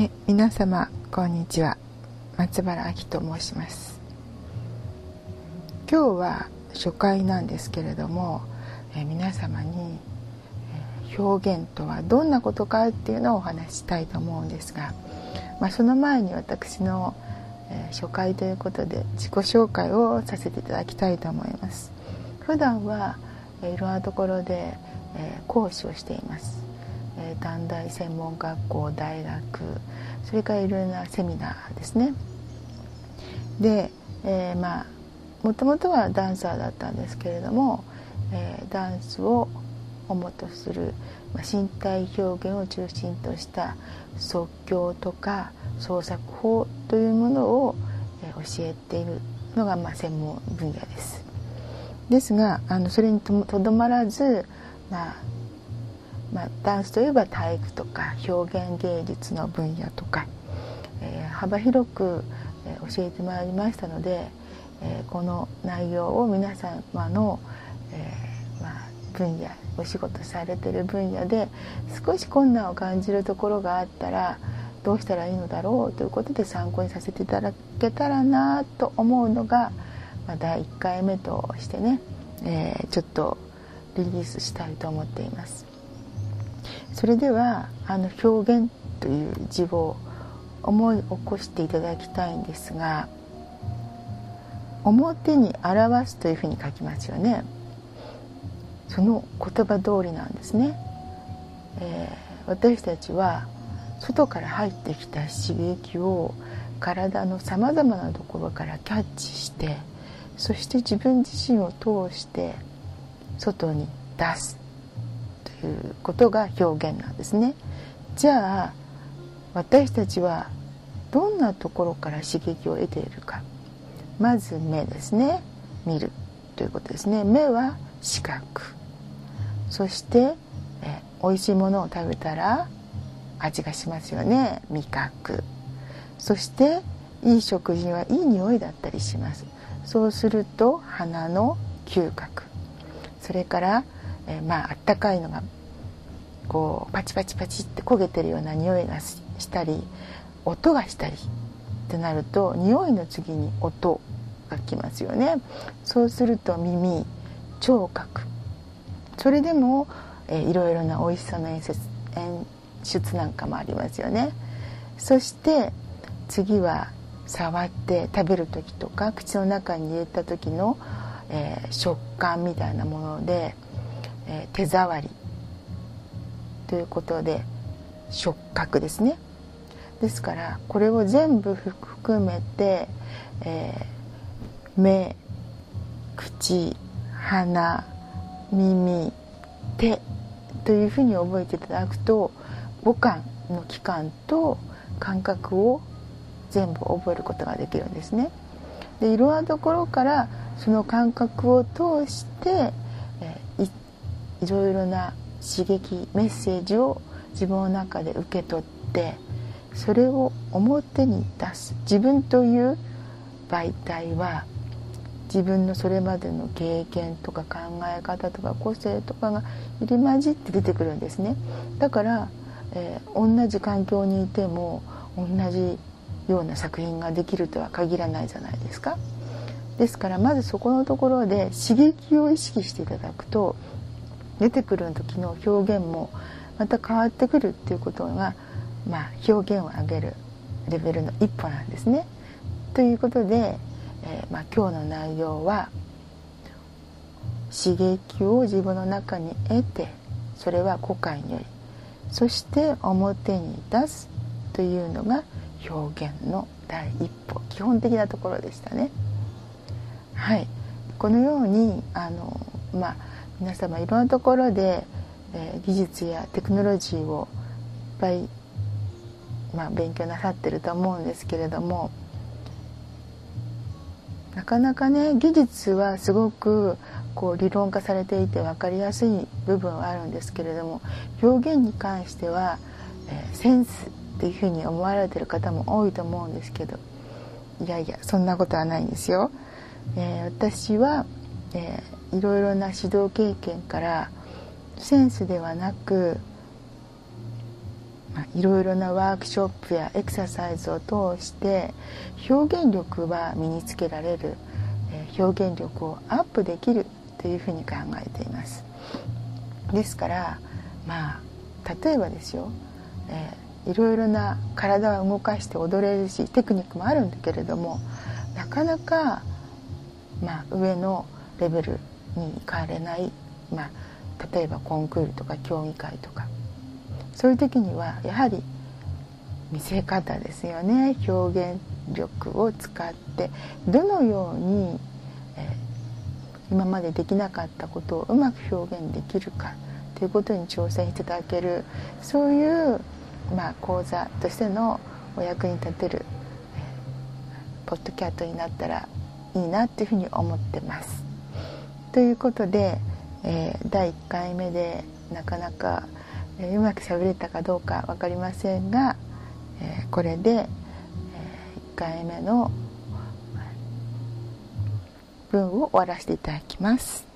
え皆様こんにちは。松原明と申します。今日は初回なんですけれどもえ皆様に表現とはどんなことかっていうのをお話ししたいと思うんですが、まあ、その前に私の、え初回ということで自己紹介をさせていただきたいと思います。普段はいろんなところで、え講師をしています。え短大専門学校大学それからいろいろなセミナーですねで、えー、まあもともとはダンサーだったんですけれども、えー、ダンスを主とする、まあ、身体表現を中心とした即興とか創作法というものを、えー、教えているのが、まあ、専門分野です。ですがあのそれにとどまらず、まあ、まあ、ダンスといえば体育とか表現芸術の分野とか、えー、幅広く、教えてまいりましたので、えー、この内容を皆様の、えまあ、分野お仕事されてる分野で少し困難を感じるところがあったらどうしたらいいのだろうということで参考にさせていただけたらなと思うのが、まあ、第1回目としてね、えちょっとリリースしたいと思っています。それではあの表現という字を思い起こしていただきたいんですが表に表すというふうに書きますよね。その言葉通りなんですね、えー、私たちは外から入ってきた刺激を体のさまざまなところからキャッチしてそして自分自身を通して外に出す。いうことが表現なんですね。じゃあ私たちはどんなところから刺激を得ているか。まず目ですね。見るということですね。目は視覚。そしてえ美味しいものを食べたら味がしますよね。味覚。そしていい食事にはいい匂いだったりします。そうすると鼻の嗅覚。それからえー、まああったかいのがこうパチパチパチって焦げてるような匂いがしたり音がしたりってなると匂いの次に音がきますよね。そうすると耳聴覚。それでも、えー、いろいろな美味しさの演出演出なんかもありますよね。そして次は触って食べる時とか口の中に入れた時の、えー、食感みたいなものでえー、手触りということで触覚ですねですからこれを全部含めて、えー、目口鼻耳手というふうに覚えていただくと五感の器官と感覚を全部覚えることができるんですね。でいろんなところからその感覚を通して、いろいろな刺激メッセージを自分の中で受け取ってそれを表に出す。自分という媒体は自分のそれまでの経験とか考え方とか個性とかが入り混じって出てくるんですね。だから、えー、同じ環境にいても同じような作品ができるとは限らないじゃないですか。ですからまずそこのところで刺激を意識していただくと出てくる時の表現もまた変わってくるっていうことが、まあ、表現を上げるレベルの一歩なんですね。ということで、えー、まあ、今日の内容は刺激を自分の中に得てそれは五感よりそして表に出すというのが表現の第一歩基本的なところでしたね。はいこのようにあの、まあ皆様いろんなところで、えー、技術やテクノロジーをいっぱい、まあ、勉強なさってると思うんですけれどもなかなかね技術はすごくこう理論化されていて分かりやすい部分はあるんですけれども表現に関しては、えー、センスっていうふうに思われてる方も多いと思うんですけどいやいやそんなことはないんですよ。えー、私は、えーいろいろな指導経験からセンスではなく、まあ、いろいろなワークショップやエクササイズを通して表現力は身につけられる、え表現力をアップできるというふうに考えています。ですからまあ例えばですよ、えー、いろいろな体を動かして踊れるしテクニックもあるんだけれどもなかなか、まあ、上のレベルに行かれない、まあ、例えばコンクールとか競技会とかそういう時にはやはり見せ方ですよね表現力を使ってどのように、えー、今までできなかったことをうまく表現できるかということに挑戦していただけるそういう、まあ、講座としてのお役に立てる、えー、ポッドキャットになったらいいなっていうふうに思ってます。ということで、えー、第1回目でなかなか、えー、うまくしゃべれたかどうか分かりませんが、えー、これで、え1回目の文を終わらせていただきます。